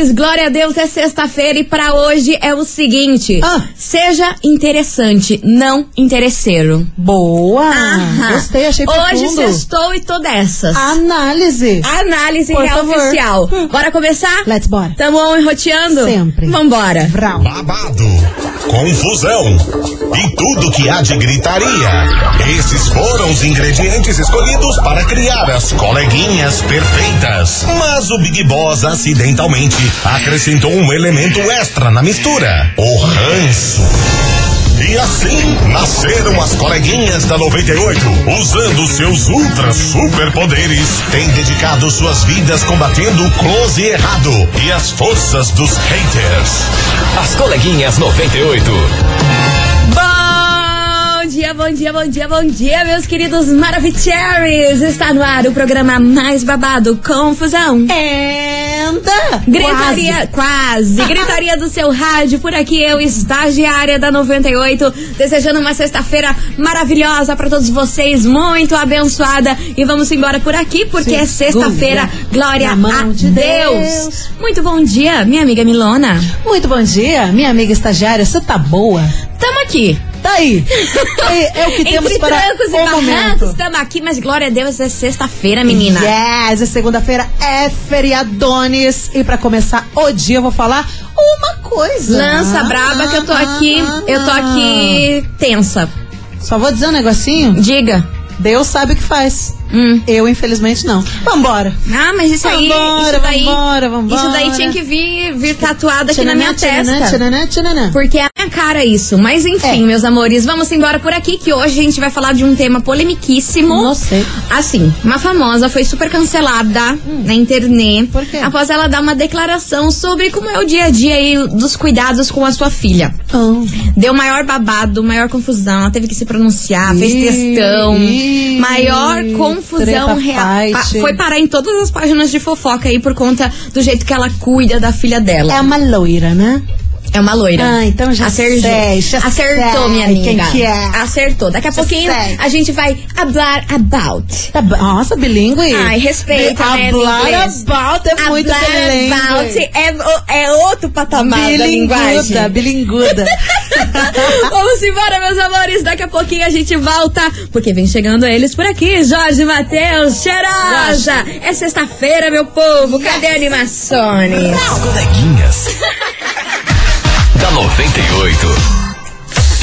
Maravicheries, glória a Deus, é sexta-feira e para hoje é o seguinte: Ah. seja interessante, não interesseiro. Boa! Aham. Gostei, achei Hoje profundo. sextou e tô dessas. Análise. Análise Por real favor. oficial. Bora começar? Let's bora. Tamo on roteando? Sempre. Vambora. Vrau. babado, confusão e tudo que há de gritaria. Esses foram os ingredientes escolhidos para criar as coleguinhas perfeitas. Mas o Big Boss acidentalmente acrescentou um elemento extra na mistura: o ranço. E assim nasceram as coleguinhas da 98, usando seus ultra superpoderes, têm dedicado suas vidas combatendo o close e errado e as forças dos haters. As coleguinhas 98. Bom dia, bom dia, bom dia, bom dia, meus queridos Maravicheries. Está no ar o programa mais babado, Confusão. Anda! Gritaria, quase. Gritaria do seu rádio, por aqui eu, estagiária da 98, desejando uma sexta-feira maravilhosa pra todos vocês, muito abençoada. E vamos embora por aqui, porque é sexta-feira, glória a de Deus. Deus. Muito bom dia, minha amiga Milona. Muito bom dia, minha amiga estagiária. Você tá boa? Tamo aqui. Tá aí. Tá aí. É o que temos Entre para trancos e o barrancos, momento. estamos aqui, mas glória a Deus, é sexta-feira, menina. Yes, é segunda-feira, é feriadones. E pra começar o dia, eu vou falar uma coisa. Lança braba que eu tô aqui, eu tô aqui tensa. Só vou dizer um negocinho. Diga. Deus sabe o que faz. Hum. Eu, infelizmente, não. Vambora. Ah, mas isso aí, Vambora, isso daí, vambora, vambora. isso daí tinha que vir, vir tatuado aqui na minha testa. tchananã, tchananã. Porque é a minha cara isso. Mas enfim, É. meus amores, vamos embora por aqui que hoje a gente vai falar de um tema polemiquíssimo. Não sei. Assim, uma famosa foi super cancelada na internet. Por quê? Após ela dar uma declaração sobre como é o dia a dia aí dos cuidados com a sua filha. Oh. Deu maior babado, maior confusão. Ela teve que se pronunciar, fez textão. ih, maior confusão treta real. Pa- Foi parar em todas as páginas de fofoca aí por conta do jeito que ela cuida da filha dela. É uma loira, né? É uma loira. Ah, então já Acertou. sei, já Acertou, sei minha amiga. quem que é. Acertou. Daqui a Já pouquinho sei. a gente vai hablar about. Tá. Nossa, bilíngue. Ai, respeita, né, Hablar about é muito Hablar bilíngue. about é, é outro patamar da linguagem. Bilinguda, bilinguda. Vamos embora, meus amores. Daqui a pouquinho a gente volta. Porque vem chegando eles por aqui. Jorge Matheus, cheirosa. É sexta-feira, meu povo. Cadê a animações? As coleguinhas. da 98.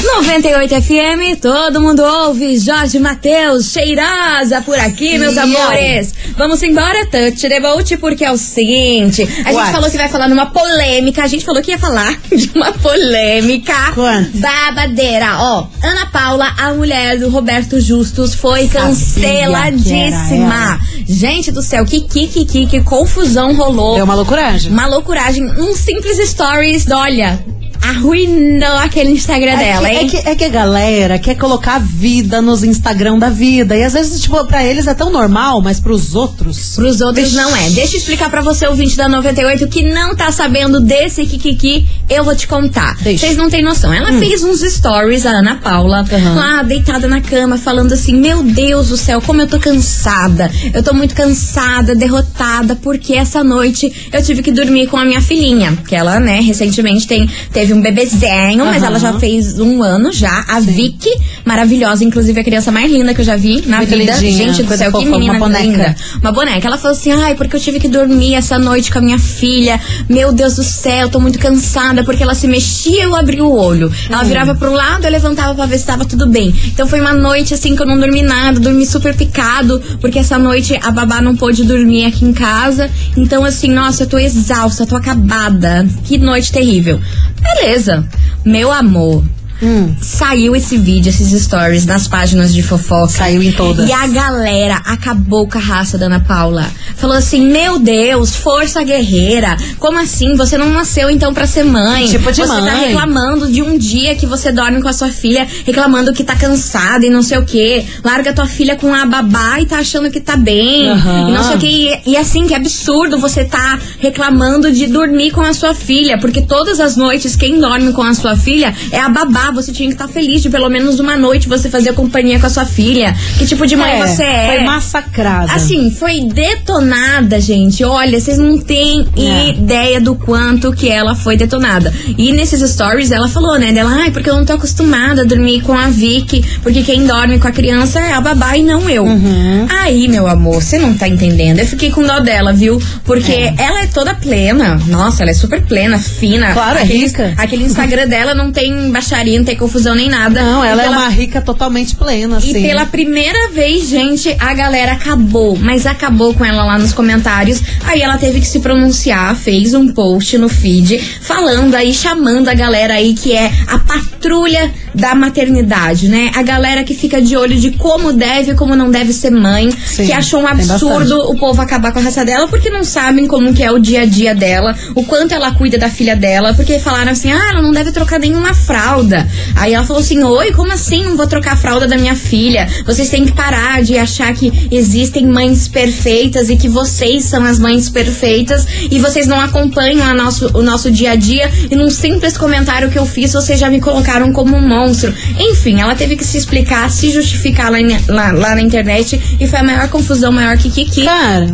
98 FM, todo mundo ouve. Jorge Matheus, cheirosa por aqui, meus amores. Vamos embora, touch the boat, porque é o seguinte: a gente What? falou que vai falar numa polêmica. A gente falou que ia falar de uma polêmica Quanto? babadeira. Ó, Ana Paula, a mulher do Roberto Justus, foi Sabia canceladíssima. Gente do céu, que, que, que, que, que confusão rolou. Deu uma loucuragem. Uma loucuragem, um simples stories, olha, arruinou aquele Instagram dela, é, hein? que, é, que, é que a galera quer colocar a vida nos Instagram da vida. E às vezes, tipo, pra eles é tão normal, mas pros outros. Pros outros não é. Deixa eu explicar pra você, ouvinte da 98, que não tá sabendo desse Kikiki, eu vou te contar. Vocês não têm noção. Ela fez uns stories, a Ana Paula, Aham. lá deitada na cama, falando assim: Meu Deus do céu, como eu tô cansada. Eu tô muito cansada, derrotada, porque essa noite eu tive que dormir com a minha filhinha. Que ela, né, recentemente tem, teve um bebezinho, mas Aham. ela já fez um ano já. A Vicky, maravilhosa, inclusive a criança mais linda que eu já vi na Muito vida. lindinha, Gente do coisa céu, que fofa, uma menina boneca. linda. Uma boneca. Ela falou assim: ai, porque eu tive que dormir essa noite com a minha filha. Meu Deus do céu, tô muito cansada. Porque ela se mexia, eu abri o olho. Ela Hum. virava pro lado, eu levantava pra ver se tava tudo bem. Então foi uma noite assim que eu não dormi nada, dormi super picado. Porque essa noite a babá não pôde dormir aqui em casa. Então, assim, nossa, eu tô exausta, tô acabada. Que noite terrível. Beleza. Meu amor. Hum. Saiu esse vídeo, esses stories nas páginas de fofoca. Saiu em todas. E a galera acabou com a raça da Ana Paula. Falou assim: Meu Deus, força guerreira. Como assim? Você não nasceu então pra ser mãe? Tipo de você tá mãe? reclamando de um dia que você dorme com a sua filha, reclamando que tá cansada e não sei o quê. Larga tua filha com a babá e tá achando que tá bem. Aham. E não sei o quê. E, e assim, que absurdo você tá reclamando de dormir com a sua filha. Porque todas as noites, quem dorme com a sua filha é a babá. Babá, você tinha que estar feliz de pelo menos uma noite você fazer companhia com a sua filha. Que tipo de mãe você é? Foi massacrada. Assim, foi detonada, gente. Olha, vocês não têm É. ideia do quanto que ela foi detonada. E nesses stories ela falou, né? Dela, ai, porque eu não tô acostumada a dormir com a Vicky, porque quem dorme com a criança é a babá e não eu. Uhum. Aí, meu amor, você não tá entendendo. Eu fiquei com dó dela, viu? Porque ela é toda plena. Nossa, ela é super plena, fina. Claro, é aquele, rica. Aquele Instagram dela não tem baixaria, não tem confusão nem nada. Não, ela é pela- uma rica totalmente plena, assim. e pela primeira vez, gente, a galera acabou, mas acabou com ela lá nos comentários. Aí ela teve que se pronunciar, fez um post no feed falando aí, chamando a galera aí que é a patrulha da maternidade, né? A galera que fica de olho de como deve e como não deve ser mãe, Sim, que achou um absurdo o povo acabar com a raça dela porque não sabem como que é o dia a dia dela, o quanto ela cuida da filha dela, porque falaram assim: "Ah, ela não deve trocar nenhuma fralda". Aí ela falou assim: "Oi, como assim não vou trocar a fralda da minha filha? Vocês têm que parar de achar que existem mães perfeitas e que vocês são as mães perfeitas e vocês não acompanham nosso, o nosso dia a dia e num simples comentário que eu fiz, vocês já me colocaram como um monstro". Enfim, ela teve que se explicar, se justificar lá, em- lá- lá na internet e foi a maior confusão, maior que Kiki. Cara,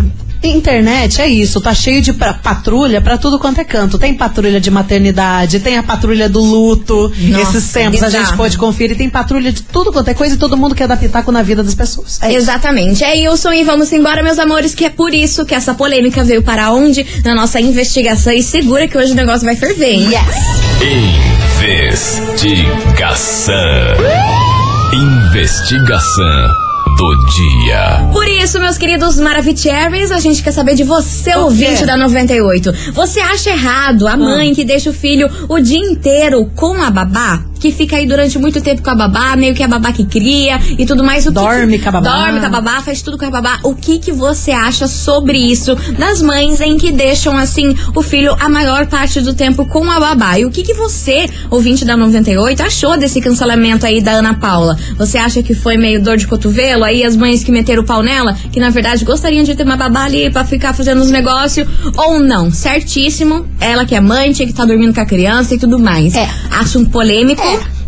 internet é isso, tá cheio de pra- patrulha pra tudo quanto é canto. Tem patrulha de maternidade, tem a patrulha do luto. Nossa, Esses tempos a gente bizarro. pode conferir, tem patrulha de tudo quanto é coisa e todo mundo quer dar pitaco na vida das pessoas. É isso. Exatamente. É Wilson e vamos embora, meus amores, que é por isso que essa polêmica veio para onde? Na nossa investigação e segura que hoje o negócio vai ferver, hein? Investigação. Investigação do dia. Por isso, meus queridos Maravicheries, a gente quer saber de você, O ouvinte quê? da 98. Você acha errado a mãe que deixa o filho o dia inteiro com a babá? Que fica aí durante muito tempo com a babá, meio que a babá que cria e tudo mais. O que Dorme que- com a babá. Dorme com a babá, faz tudo com a babá. O que que você acha sobre isso das mães em que deixam, assim, o filho a maior parte do tempo com a babá? E o que que você, ouvinte da 98, achou desse cancelamento aí da Ana Paula? Você acha que foi meio dor de cotovelo? Aí as mães que meteram o pau nela, que na verdade gostariam de ter uma babá ali pra ficar fazendo os negócios, ou não? Certíssimo, ela que é mãe, tinha que estar dormindo com a criança e tudo mais. É. Assunto polêmico.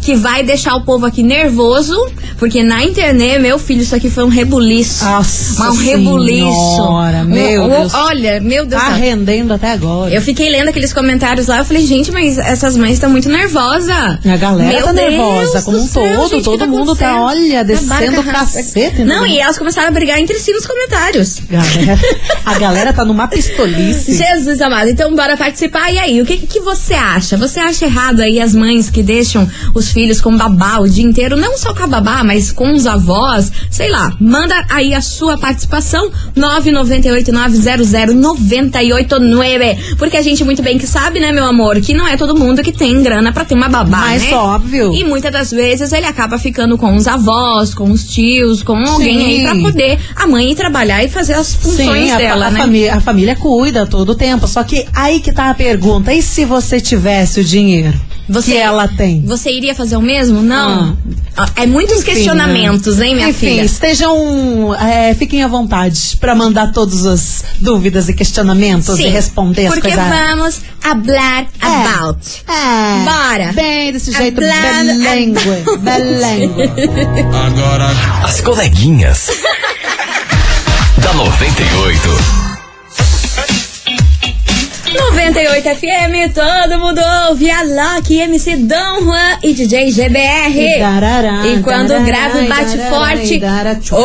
Que vai deixar o povo aqui nervoso, porque na internet, meu filho, isso aqui foi um rebuliço. Nossa Mas um rebuliço. Senhora, meu Um- Deus. Olha, meu Deus Tá rendendo até agora. Eu fiquei lendo aqueles comentários lá, eu falei, gente, mas essas mães estão muito nervosas. A galera Meu tá Deus nervosa, como um céu, todo, gente, todo mundo tá, olha, descendo o cacete, Não, né? e elas começaram a brigar entre si nos comentários. Galera, a galera tá numa pistolice. Jesus amado, então bora participar. E aí, o que, que você acha? Você acha errado aí as mães que deixam os filhos com babá o dia inteiro? Não só com a babá, mas com os avós? Sei lá, manda aí a sua participação, 998900989. Porque a gente muito bem que sabe, né, meu amor, que não é todo mundo que tem grana pra ter uma babá, Mas né? óbvio. E muitas das vezes ele acaba ficando com os avós, com os tios, com alguém aí pra poder a mãe ir trabalhar e fazer as funções Sim, a, dela, a né? família, a família cuida todo o tempo. Só que aí que tá a pergunta: e se você tivesse o dinheiro Você- que ela tem? Você iria fazer o mesmo? Não. Ah, É muitos Enfim, questionamentos, né? hein, minha Enfim, filha? estejam. é, fiquem à vontade pra mandar todas as dúvidas e questionamentos e responder as porque coisas. vamos hablar about. É, Bora. Bem desse jeito, Hablar- belengue. Belengue. As coleguinhas. da 98. 98 FM, todo mundo ouve a Loki, MC Dom Juan e DJ GBR. E darará, E quando darará, grava e bate darará, forte. tchuc,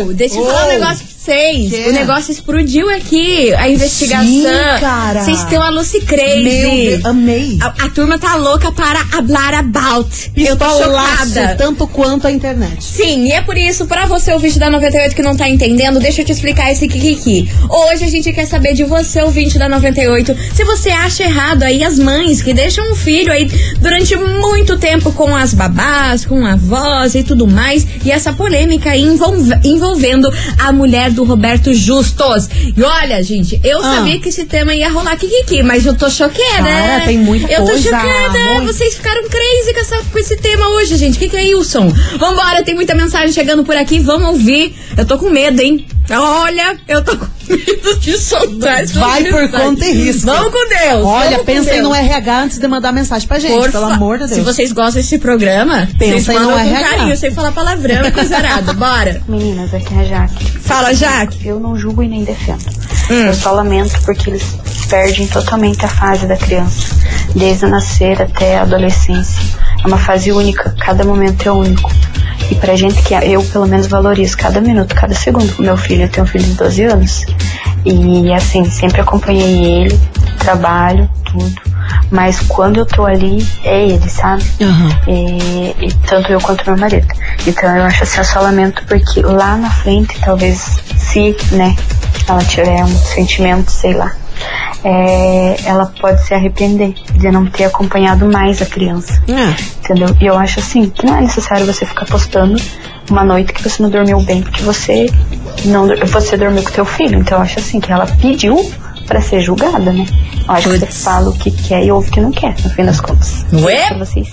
Oh, deixa eu falar um Oh. negócio vocês. Que? O negócio explodiu aqui. A investigação. Sim, cara. Vocês têm uma Lucy Crazy. Meu Deus, amei. A, a turma tá louca para hablar about. Eu tô chocada. tanto quanto a internet. Sim, e é por isso, pra você, ouvinte da 98 que não tá entendendo, deixa eu te explicar esse Kikiki. Hoje a gente quer saber de você, ouvinte da 98, se você acha errado aí as mães que deixam o filho aí durante muito tempo com as babás, com avós e tudo mais, e essa polêmica aí envolve- envolvendo a mulher do Roberto Justos. E olha, gente, eu Ah. sabia que esse tema ia rolar Kikiki, mas eu tô choqueada. Cara, tem muita eu tô coisa, chocada. muito. Vocês ficaram crazy com, essa- com esse tema hoje, gente. O que, que é Wilson? Vambora, tem muita mensagem chegando por aqui. Vamos ouvir. Eu tô com medo, hein? Olha, eu tô com medo de soltar essa Vai por mensagem. conta e risco. Vamos com Deus. Olha, pensem no RH antes de mandar mensagem pra gente, Por pelo fa- amor de Deus. Se vocês gostam desse programa, aí no RH. carinho, sem falar palavrão e coisa arada. Bora. Meninas, aqui é a Jaque. Fala, Jaque. Eu não julgo e nem defendo. Hum. Eu só lamento porque eles perdem totalmente a fase da criança, desde o nascer até a adolescência. É uma fase única, cada momento é único. E pra gente que eu, pelo menos, valorizo cada minuto, cada segundo com meu filho. Eu tenho um filho de 12 anos. E, assim, sempre acompanhei ele, trabalho, tudo. Mas quando eu tô ali, é ele, sabe? Aham. E, e tanto eu quanto meu marido. Então eu acho assim, eu só lamento porque lá na frente, talvez, se, né, ela tiver um sentimento, sei lá, é, ela pode se arrepender de não ter acompanhado mais a criança. É. Entendeu? E eu acho assim, que não é necessário você ficar postando uma noite que você não dormiu bem, porque você não você dormiu com teu filho. Então eu acho assim, que ela pediu pra ser julgada, né? Acho que você fala o que quer e ouve o que não quer, no fim das contas.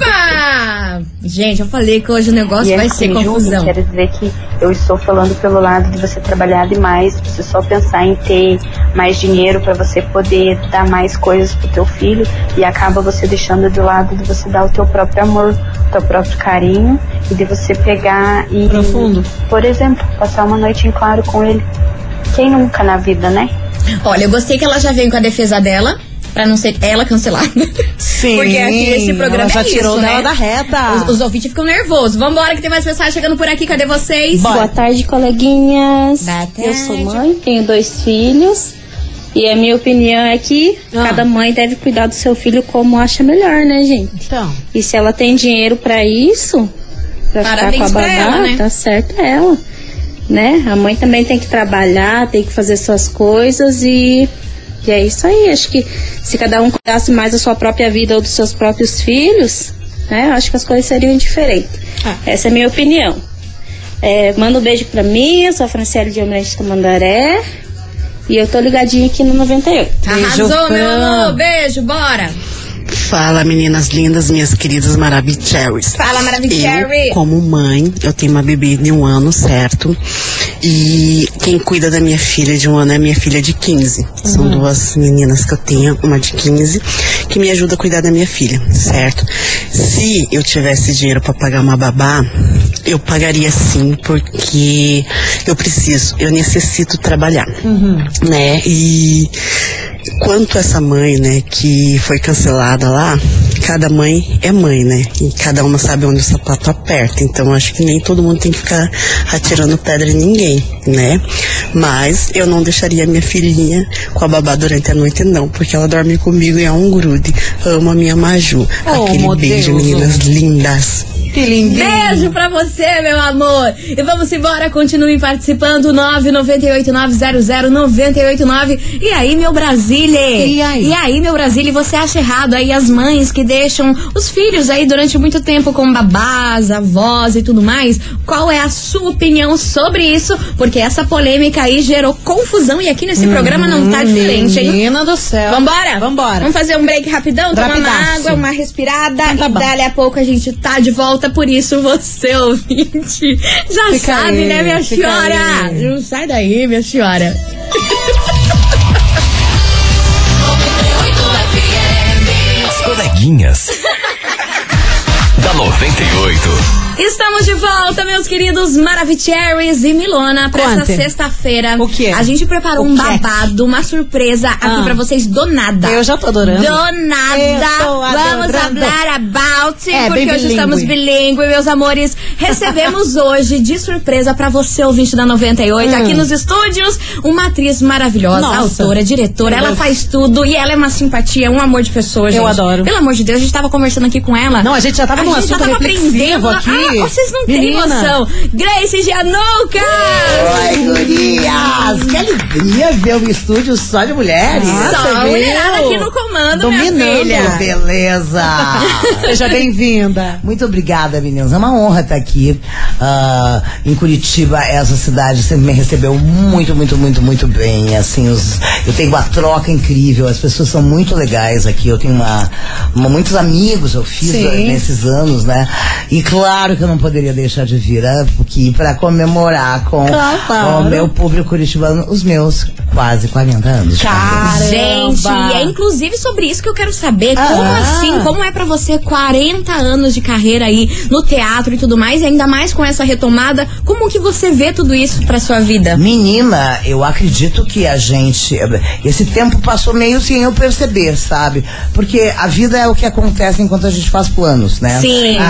Epa! Gente, eu falei que hoje o negócio E vai ser confusão. quer dizer que eu estou falando pelo lado de você trabalhar demais, você só pensar em ter mais dinheiro para você poder dar mais coisas pro teu filho e acaba você deixando de lado de você dar o teu próprio amor, o teu próprio carinho e de você pegar e, Profundo. por exemplo, passar uma noite em claro com ele. Quem nunca na vida, né? Olha, eu gostei que ela já veio com a defesa dela, pra não ser ela cancelada. Sim. Porque aqui esse programa ela já é tirou isso, dela né? da reta. Os, os ouvintes ficam nervosos. Vambora que tem mais mensagem chegando por aqui. Cadê vocês? Bora. Boa tarde, coleguinhas. Boa Eu sou tarde. mãe, tenho dois filhos. E a minha opinião é que Ah. cada mãe deve cuidar do seu filho como acha melhor, né, gente? Então. E se ela tem dinheiro pra isso, pra Parabéns ficar com a babá, ela, né? tá certo ela. Né? A mãe também tem que trabalhar, tem que fazer suas coisas e, e é isso aí. Acho que se cada um cuidasse mais da sua própria vida ou dos seus próprios filhos, né? Acho que as coisas seriam diferentes. Ah. Essa é a minha opinião. É, manda um beijo pra mim, eu sou a Franciele de Almirante Tamandaré. E eu tô ligadinha aqui no 98. Arrasou, Beijo, meu amor. Beijo, bora. Fala, meninas lindas, minhas queridas Maravicheries. Fala, Maravicherry. Eu, como mãe, eu tenho uma bebê de um ano, certo? E quem cuida da minha filha de um ano é minha filha de 15. São duas meninas que eu tenho, uma de 15, que me ajuda a cuidar da minha filha, certo? Se eu tivesse dinheiro para pagar uma babá, eu pagaria sim, porque eu preciso, eu necessito trabalhar, né? E quanto essa mãe, né, que foi cancelada lá, cada mãe é mãe, né? E cada uma sabe onde o sapato aperta. Então acho que nem todo mundo tem que ficar atirando pedra em ninguém, né? Mas eu não deixaria minha filhinha com a babá durante a noite, não, porque ela dorme comigo e é um grude. Amo a minha Maju. Oh, Aquele beijo, Deus. meninas lindas. Que lindinho. Beijo pra você, meu amor. E vamos embora, continue participando. 998900989. E aí, meu Brasília? E aí? E aí, meu Brasília, você acha errado aí as mães que deixam os filhos aí durante muito tempo com babás, avós e tudo mais? Qual é a sua opinião sobre isso? Porque essa polêmica aí gerou confusão e aqui nesse programa não tá diferente, hein? Menina do céu. Vambora? Vambora. Vamos fazer um break rapidão, tomar uma Rapidaço. água, uma respirada Então tá e dali a pouco a gente tá de volta. Por isso, você, ouvinte, já Fica sabe, aí, né, minha senhora? aí. Não sai daí, minha senhora. As coleguinhas. da 98. Estamos de volta, meus queridos Maravicheries e Milona, pra essa sexta-feira. O quê? A gente preparou um babado, uma surpresa aqui Ah. pra vocês do nada. Eu já tô adorando. Do nada. Vamos falar about, É, porque hoje estamos bilíngue, meus amores. Recebemos hoje, de surpresa pra você, ouvinte da 98, aqui nos estúdios, uma atriz maravilhosa, Hum. Nossa. autora, diretora. Ela faz tudo e ela é uma simpatia, um amor de pessoa, gente. Eu adoro. Pelo amor de Deus, a gente tava conversando aqui com ela. Não, a gente já tava A num gente já assunto tava aprendendo. aqui. Ah, vocês não têm Menina. noção. Grace Gianuca! Oi, gurias! Que alegria ver um estúdio só de mulheres! Ah, Só viu? mulherada aqui no comando, Dominando. minha filha. Beleza! Seja bem-vinda. Muito obrigada, meninas. É uma honra estar aqui ah, em Curitiba. Essa cidade sempre me recebeu muito, muito, muito, muito bem. Assim, os- eu tenho uma troca incrível. As pessoas são muito legais aqui. Eu tenho uma, uma- muitos amigos eu fiz Sim. nesses anos, né? E claro Claro que eu não poderia deixar de vir aqui para comemorar com Claro. o meu público curitibano os meus quase 40 anos. de carreira. Gente, e é inclusive sobre isso que eu quero saber. Como Ah. assim? Como é pra você 40 anos de carreira aí no teatro e tudo mais, e ainda mais com essa retomada, como que você vê tudo isso pra sua vida? Menina, eu acredito que a gente. Esse tempo passou meio sem eu perceber, sabe? Porque a vida é o que acontece enquanto a gente faz planos, né? Sim,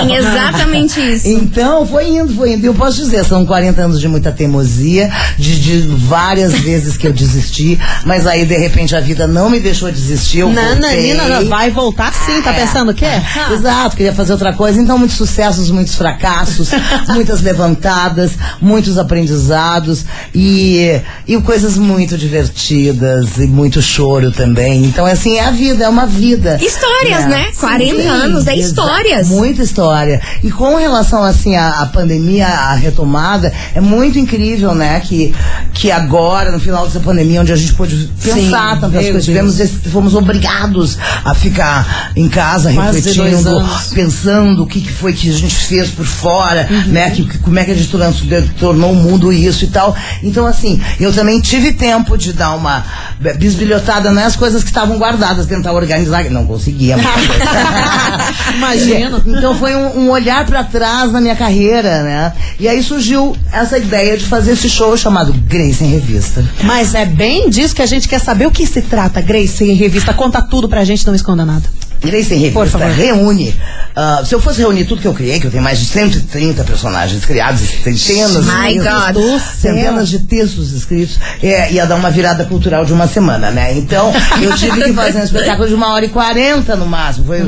Ah, sim, exatamente isso. Então, foi indo, foi indo. Eu posso dizer, são 40 anos de muita teimosia, de, de várias vezes que eu desisti, mas aí de repente a vida não me deixou desistir. Eu voltei. Nananina, vai voltar sim, tá É. pensando o quê? Exato, queria fazer outra coisa. Então, muitos sucessos, muitos fracassos, muitas levantadas, muitos aprendizados e, e coisas muito divertidas e muito choro também. Então, assim, é a vida, é uma vida. Histórias, né? 40 anos, é histórias. Muita história. E com relação, assim, à, à pandemia, à retomada, é muito incrível, né? Que, que agora, no final dessa pandemia, onde a gente pôde pensar tantas meu coisas, tivemos, fomos obrigados a ficar em casa Quase refletindo, pensando o que, que foi que a gente fez por fora, Uhum. né? Que, que- como é que a gente tornou, o mundo isso e tal. Então, assim, eu também tive tempo de dar uma bisbilhotada nas coisas que estavam guardadas, tentar organizar. Não conseguia. Imagino. Então foi um, um olhar pra trás na minha carreira, né? E aí surgiu essa ideia de fazer esse show chamado Grace em Revista. Mas é bem disso que a gente quer saber o que se trata, Grace, em revista. Conta tudo pra gente, não esconda nada. Grace em Por Revista reúne. ah, se eu fosse reunir tudo que eu criei, que eu tenho mais de 130 personagens criados, centenas, My de textos, centenas de textos escritos, é, ia dar uma virada cultural de uma semana, né? Então, eu tive que fazer um espetáculo de uma hora e quarenta no máximo. Foi,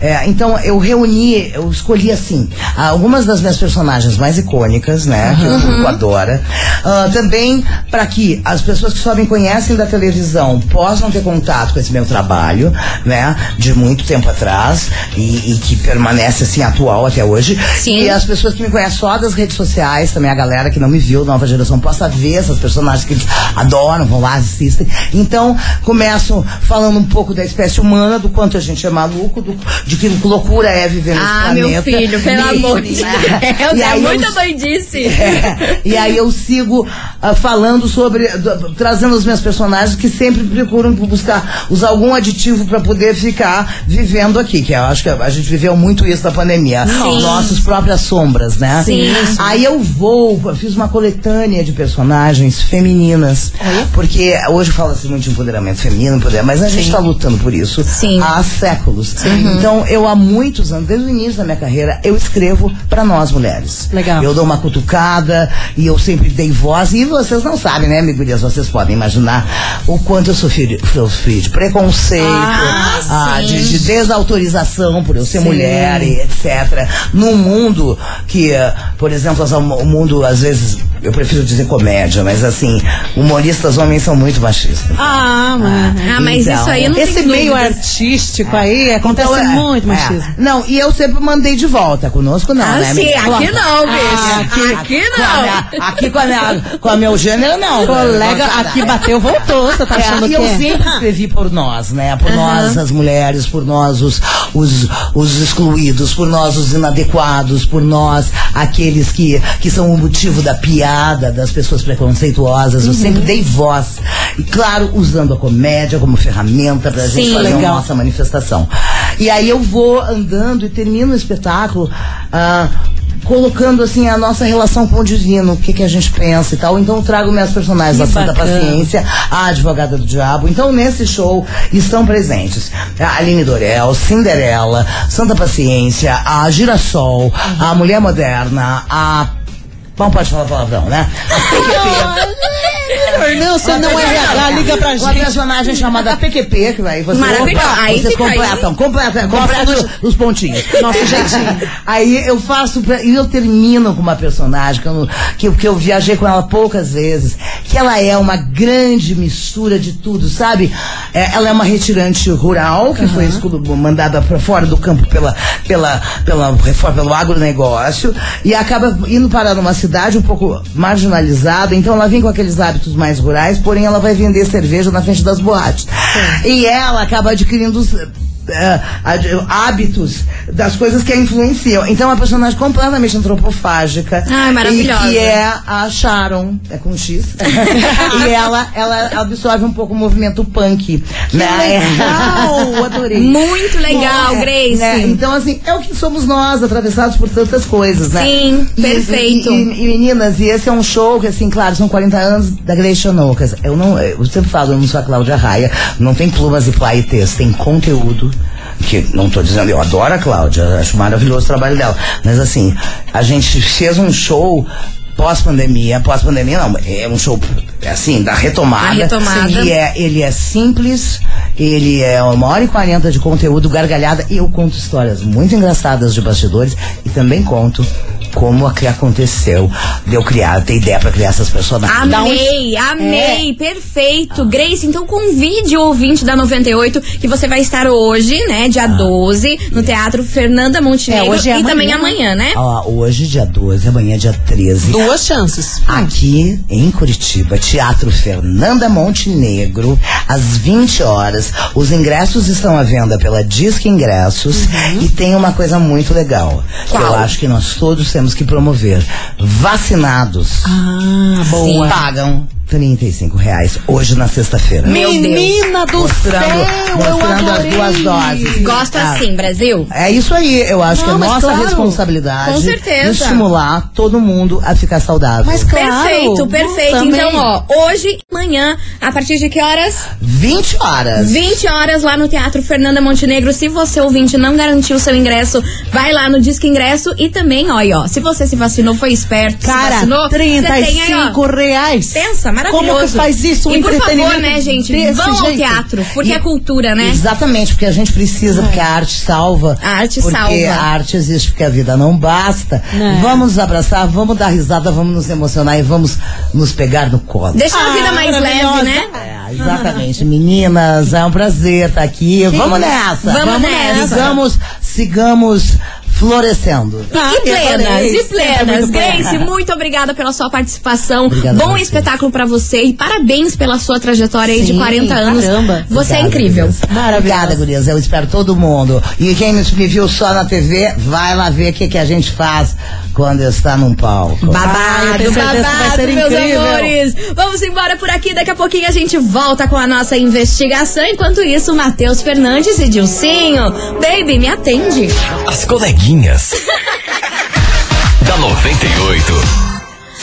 é, então, eu reuni, eu escolhi assim, algumas das minhas personagens mais icônicas, né? Que o público adora. Ah, também para que as pessoas que só me conhecem da televisão possam ter contato com esse meu trabalho, né? De muito tempo atrás e, e que permanece assim atual até hoje. Sim. E as pessoas que me conhecem só das redes sociais, também a galera que não me viu, nova geração, possa ver essas personagens que eles adoram, vão lá, assistem. Então, começo falando um pouco da espécie humana, do quanto a gente é maluco, do, de que loucura é viver nesse Ah, planeta. meu filho, pelo E- amor de Deus. É aí muita doidice. é, e aí eu sigo ah, falando sobre, do- trazendo os meus personagens que sempre procuram buscar, usar algum aditivo para poder ficar vivendo aqui, que eu acho que a gente viveu muito isso na pandemia. Sim. Nossas próprias sombras, né? Sim. Aí eu vou, eu fiz uma coletânea de personagens femininas, porque hoje fala-se muito de empoderamento feminino, mas a gente está lutando por isso Sim. há séculos. Então eu há muitos anos, desde o início da minha carreira, eu escrevo para nós mulheres. Legal. Eu dou uma cutucada e eu sempre dei voz. E vocês não sabem, né, amigurias? Vocês podem imaginar o quanto eu sofri, de- sofri de preconceito, Ah, ah, de, de desautorização por eu ser Sim. mulher e etc. Num mundo que, por exemplo, o mundo, às vezes, eu prefiro dizer comédia, mas assim, humoristas homens são muito machistas. Ah, mano. Ah, mas Então, isso aí não Esse meio artístico aí acontece Então, é, muito é. machismo. Não, e eu sempre mandei de volta. Conosco não, Ah, né? sim, aqui não, bicho. Ah, Aqui Com a não. aqui com a minha, com a meu gênero, não. Colega, aqui bateu, voltou. Você tá É, achando e que eu é? sempre escrevi por nós, né? Por nós, as mulheres, por nós, os, os, os excluídos, por nós, os inadequados, por nós, aqueles que, que são o motivo da piada, das pessoas preconceituosas. Eu Uhum. sempre dei voz. E, claro, usando a comédia como ferramenta pra gente Sim, fazer a legal. nossa manifestação. E aí eu vou andando e termino o espetáculo. ah, colocando assim a nossa relação com o divino, o que que a gente pensa e tal. Então eu trago minhas personagens, Que a Santa bacana. Paciência, a Advogada do Diabo. Então nesse show estão presentes a Aline Dorel, Cinderela, Santa Paciência, a Girassol, a Mulher Moderna, a não pode falar palavrão, né? A PQP. Não, você não é RH, liga pra Uma gente. personagem chamada PQP, que aí você, Maravilhoso. opa, Aí vocês fica aí. completam, completam, completam do- os pontinhos. Nosso jeitinho. Aí eu faço, e eu termino com uma personagem que eu, que, que eu viajei com ela poucas vezes, que ela é uma grande mistura de tudo, sabe? É, ela é uma retirante rural, que foi exclu- mandada para fora do campo pela, pela, pela reforma, pelo agronegócio, e acaba indo parar numa cidade um pouco marginalizada, então ela vem com aqueles hábitos mais rurais, porém ela vai vender cerveja na frente das boates. E ela acaba adquirindo ad- hábitos das coisas que a influenciam. Então, é uma personagem completamente antropofágica. Ai, maravilhosa. E que é a Sharon, é com X. e ela, ela absorve um pouco o movimento punk. Que legal! Adorei. Muito legal, É, Grace. né? Então, assim, é o que somos nós, atravessados por tantas coisas, né? Sim, E- perfeito. E, e- e, meninas, e esse é um show que, assim, claro, são 40 anos da Grace Chanocas. Eu não, eu sempre falo, eu não sou a Cláudia Raia, não tem plumas e plaitês, tem conteúdo. Que não tô dizendo, eu adoro a Cláudia, acho maravilhoso o trabalho dela. Mas assim, a gente fez um show pós-pandemia, pós-pandemia não, é um show assim, da retomada. A retomada. É, ele é simples, ele é uma hora e quarenta de conteúdo, gargalhada, e eu conto histórias muito engraçadas de bastidores e também conto como a que aconteceu de eu criar, ter ideia pra criar essas personagens. Amei, amei, É. perfeito. Grace, então convide o ouvinte da 98 que você vai estar hoje, né, dia 12, no Teatro Fernanda Montenegro É, hoje é e amanhã, também amanhã, né? Ó, hoje, dia 12, amanhã, dia 13. Duas chances. Aqui em Curitiba, Teatro Fernanda Montenegro, às 20 horas. Os ingressos estão à venda pela Disque Ingressos e tem uma coisa muito legal. Que eu acho que nós todos temos que promover. Vacinados Ah, boa. pagam 35 reais hoje na sexta-feira. Menina do Mostrando, céu, mostrando eu as duas doses. Gosta Ah, assim, Brasil? É isso aí, eu acho Não, que é nossa claro. responsabilidade Com certeza. estimular todo mundo a ficar saudável. Mas claro. Perfeito, perfeito. Também. Então, ó, hoje e amanhã, a partir de que horas? 20 horas. 20 horas lá no Teatro Fernanda Montenegro. Se você ouvinte não garantiu o seu ingresso, vai lá no Disque Ingresso e também, ó, ó, se você se vacinou, foi esperto, se Cara, vacinou, você tem aí, ó, 35 reais. Pensa, maravilhoso. Como que faz isso? Um e por favor, né, gente, vão ao jeito? teatro, porque E- é cultura, né? Exatamente, porque a gente precisa, porque a arte salva. A arte porque salva. a arte existe porque a vida não basta. Né. Vamos nos abraçar, vamos dar risada, vamos nos emocionar e vamos nos pegar no colo. Deixa a Ah, vida mais leve, né? É, exatamente. Meninas, é um prazer estar aqui. Vamos nessa. Vamos nessa. Sigamos, sigamos florescendo. Ah, E plenas, e plenas. Sempre muito Grace, muito obrigada pela sua participação. Obrigado Bom espetáculo pra você e parabéns pela sua trajetória aí de Sim, 40 anos. caramba. Você é Obrigada, incrível. gurias. Maravilhosa. Obrigada, gurias. Eu espero todo mundo. E quem me viu só na TV, vai lá ver o que, que a gente faz quando está num palco. Ah, Babado, vai babado, ser meus incrível. amores. Vamos embora por aqui, daqui a pouquinho a gente volta com a nossa investigação. Enquanto isso, Matheus Fernandes e Dilcinho. Baby, me atende. As coleguinhas. da 98.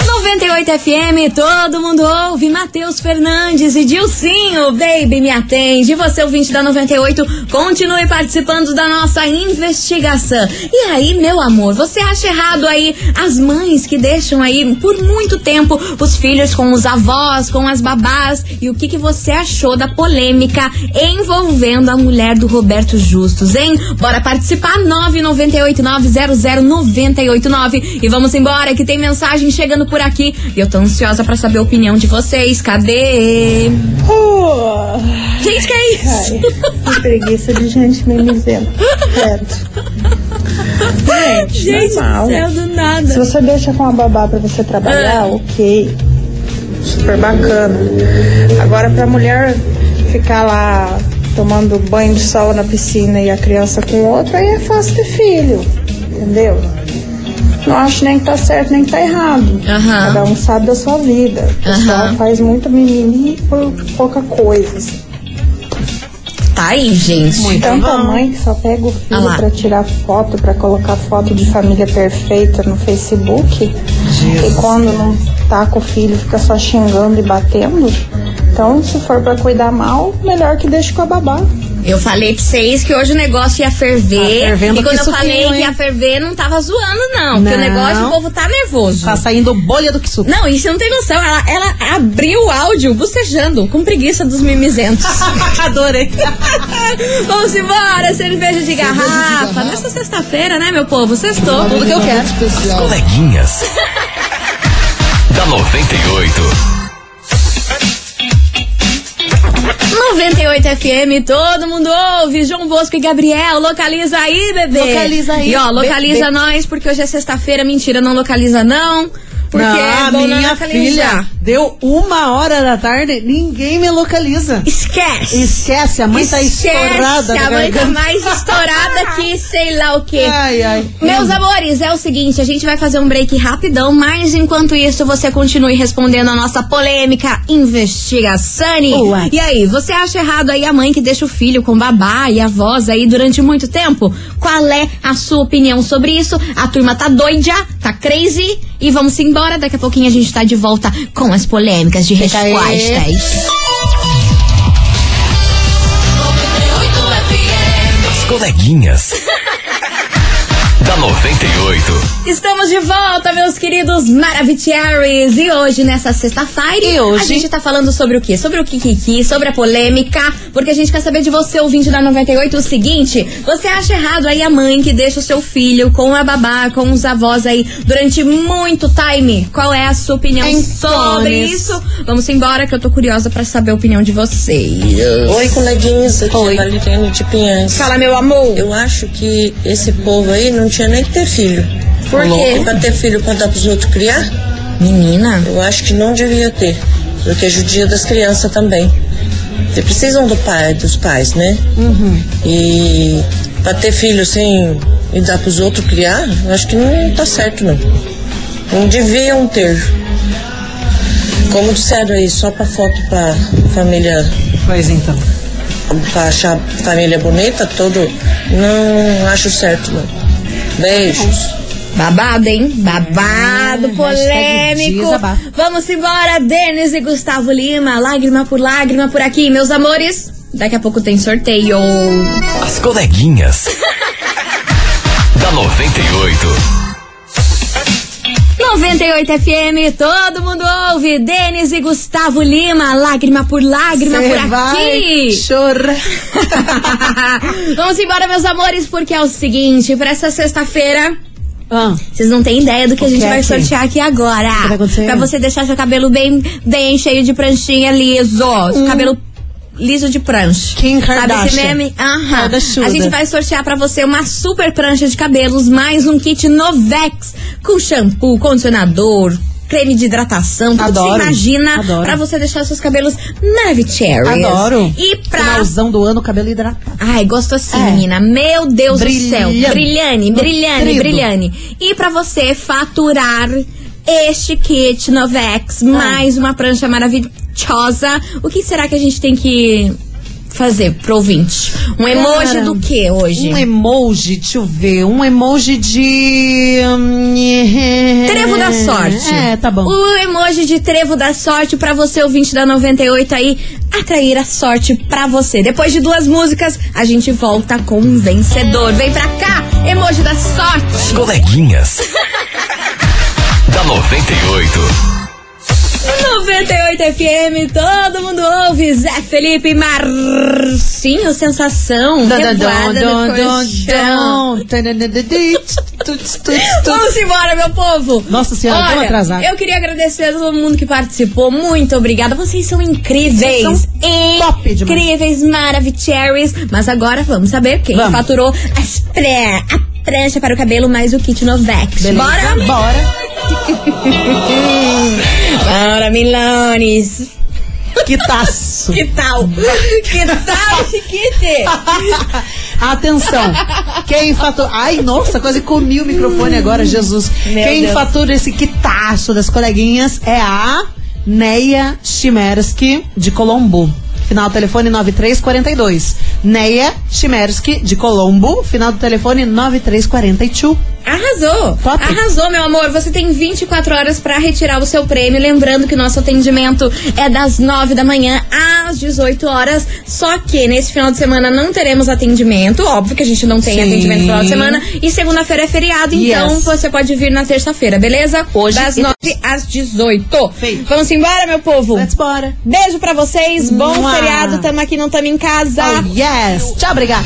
98 FM, todo mundo ouve. Matheus Fernandes e Dilcinho, baby, me atende. Você, ouvinte da 98, continue participando da nossa investigação. E aí, meu amor, você acha errado aí as mães que deixam aí por muito tempo os filhos com os avós, com as babás? E o que, que você achou da polêmica envolvendo a mulher do Roberto Justus, hein? Bora participar, 998900989. E vamos embora, que tem mensagem chegando por aqui. E eu tô ansiosa pra saber a opinião de vocês. Cadê? Gente, que é isso? Que preguiça de gente mimizenta. Gente, Gente normal. do céu, do Se nada. você deixa com a babá pra você trabalhar, ok. Super bacana. Agora pra mulher ficar lá tomando banho de sol na piscina e a criança com outro, aí é fácil ter filho. Entendeu? Não acho nem que tá certo nem que tá errado. Aham. Cada um sabe da sua vida. O pessoal Aham. faz muito mimimi por pouca coisa. assim. Tá aí, gente. Tanta mãe que só pega o Ah filho pra tirar foto, pra colocar foto de família perfeita no Facebook. E quando não tá com o filho, fica só xingando e batendo. Então, se for pra cuidar mal, melhor que deixe com a babá. Eu falei pra vocês que hoje o negócio ia ferver. Tá fervendo e quando eu falei que ia ferver, não tava zoando, não. Porque o Não. negócio, o povo tá nervoso. Tá saindo bolha do que suco. Não, e você não tem noção. Ela, ela abriu o áudio bocejando, com preguiça dos mimizentos. Adorei. Vamos embora, cerveja de garrafa. Nessa sexta-feira, né, meu povo? Sextou. Tudo que eu quero. As coleguinhas. da 98. 98 FM, todo mundo ouve. João Bosco e Gabriel, localiza aí, bebê. Localiza aí, E ó, localiza bebê. nós, porque hoje é sexta-feira. Mentira, não localiza não. Porque Não, é a não minha localizar. filha deu uma hora da tarde, ninguém me localiza. Esquece. Esquece, a mãe tá estourada. A mãe tá mais estourada que sei lá o quê. Ai, ai. Meus amores, é o seguinte, a gente vai fazer um break rapidão, mas enquanto isso você continue respondendo a nossa polêmica investigação. Ué. E aí, você acha errado aí a mãe que deixa o filho com babá e avós aí durante muito tempo? Qual é a sua opinião sobre isso? A turma tá doida, tá crazy e vamos embora. Daqui a pouquinho a gente tá de volta com as polêmicas de Fica aí. respostas. As coleguinhas. Da 98. Estamos de volta, meus queridos Maravicheries. E hoje, nessa sexta-feira, E hoje? a gente tá falando sobre o quê? Sobre o Kikiki, sobre a polêmica, porque a gente quer saber de você, ouvinte da 98, o seguinte: você acha errado aí a mãe que deixa o seu filho com a babá, com os avós aí durante muito time? Qual é a sua opinião sobre isso? Vamos embora, que eu tô curiosa pra saber a opinião de vocês. Oi, coleguinhas, aqui Oi. é a Valeriane de Pinhães. Fala, meu amor. Eu acho que esse povo aí não tinha nem que ter filho. Por quê? Pra ter filho pra dar pros outros criar, Menina. eu acho que não devia ter. Porque judia das crianças também. Porque precisam do pai, dos pais, né? Uhum. E pra ter filho sem e dar pros outros criar, eu acho que não tá certo, não. Não deviam ter. Como disseram aí, só pra foto pra família Pois então. pra achar a família bonita, todo. Não acho certo, não. Beijos. Babado, hein? Babado, É, polêmico. hashtag desabafo. Vamos embora, Denis e Gustavo Lima. Lágrima por lágrima por aqui, meus amores. Daqui a pouco tem sorteio. As coleguinhas. da 98. 98 FM, todo mundo ouve. Denis e Gustavo Lima, lágrima por lágrima Cê por aqui. chorar. Vamos embora, meus amores, porque é o seguinte: pra essa sexta-feira. Ah, Vocês não têm ideia do que O a gente que vai sortear aqui agora. que vai acontecer? Pra você deixar seu cabelo bem, bem cheio de pranchinha liso. Cabelo liso de prancha. Kim Sabe esse Kardashian. meme? Aham. Kardashuda. A gente vai sortear pra você uma super prancha de cabelos, mais um kit Novex com shampoo, condicionador, creme de hidratação, tudo que Adoro. você imagina Adoro. pra você deixar seus cabelos maravilhosos. adoro. E pra Finalzão do ano, cabelo hidratado. Ai, gosto assim, É. menina. Meu Deus do céu. Brilhane, brilhane, brilhane. E pra você faturar este kit Novex, Ah. mais uma prancha maravilhosa, o que será que a gente tem que fazer pro ouvinte? Um emoji Cara, do que hoje? Um emoji, deixa eu ver. Um emoji de. hum, Trevo da sorte. É, tá bom. O emoji de trevo da sorte pra você, ouvinte da 98 aí, atrair a sorte pra você. Depois de duas músicas, a gente volta com um vencedor. Vem pra cá, emoji da sorte. Coleguinhas. da 98. 98 FM, todo mundo ouve. Zé Felipe Marcinho, sensação. Vamos embora, meu povo. Nossa senhora, Olha, tamo atrasado. Eu queria agradecer a todo mundo que participou. Muito obrigada. Vocês são incríveis. Vocês são top demais. Incríveis, maravilhosos. Mas agora vamos saber quem Vamos. faturou as pré, a prancha para o cabelo mais o kit Novex. Beleza? Bora? Bora. Bora, Milanes. Que taço. Que tal? Que tal, Chiquite? Atenção. Quem fatura. Ai, nossa, quase comi o microfone agora, Jesus. Meu Quem Deus. fatura esse quitaço das coleguinhas é a Neia Chimersky, de Colombo. Final telefone 9342. Neia Chimersky, de Colombo. Final do telefone 9342. Arrasou! Top. Arrasou, meu amor. Você tem 24 horas pra retirar o seu prêmio. Lembrando que o nosso atendimento é das 9 da manhã às 18 horas. Só que nesse final de semana não teremos atendimento. Óbvio que a gente não tem Sim. atendimento no final de semana. E segunda-feira é feriado, então Yes. você pode vir na terça-feira, beleza? Hoje Das e 9 às 18. Feito. Vamos embora, meu povo? Let's bora. Beijo pra vocês. Bom Mua. feriado. Tamo aqui, não tamo em casa. Oh, yes. Tchau, obrigada.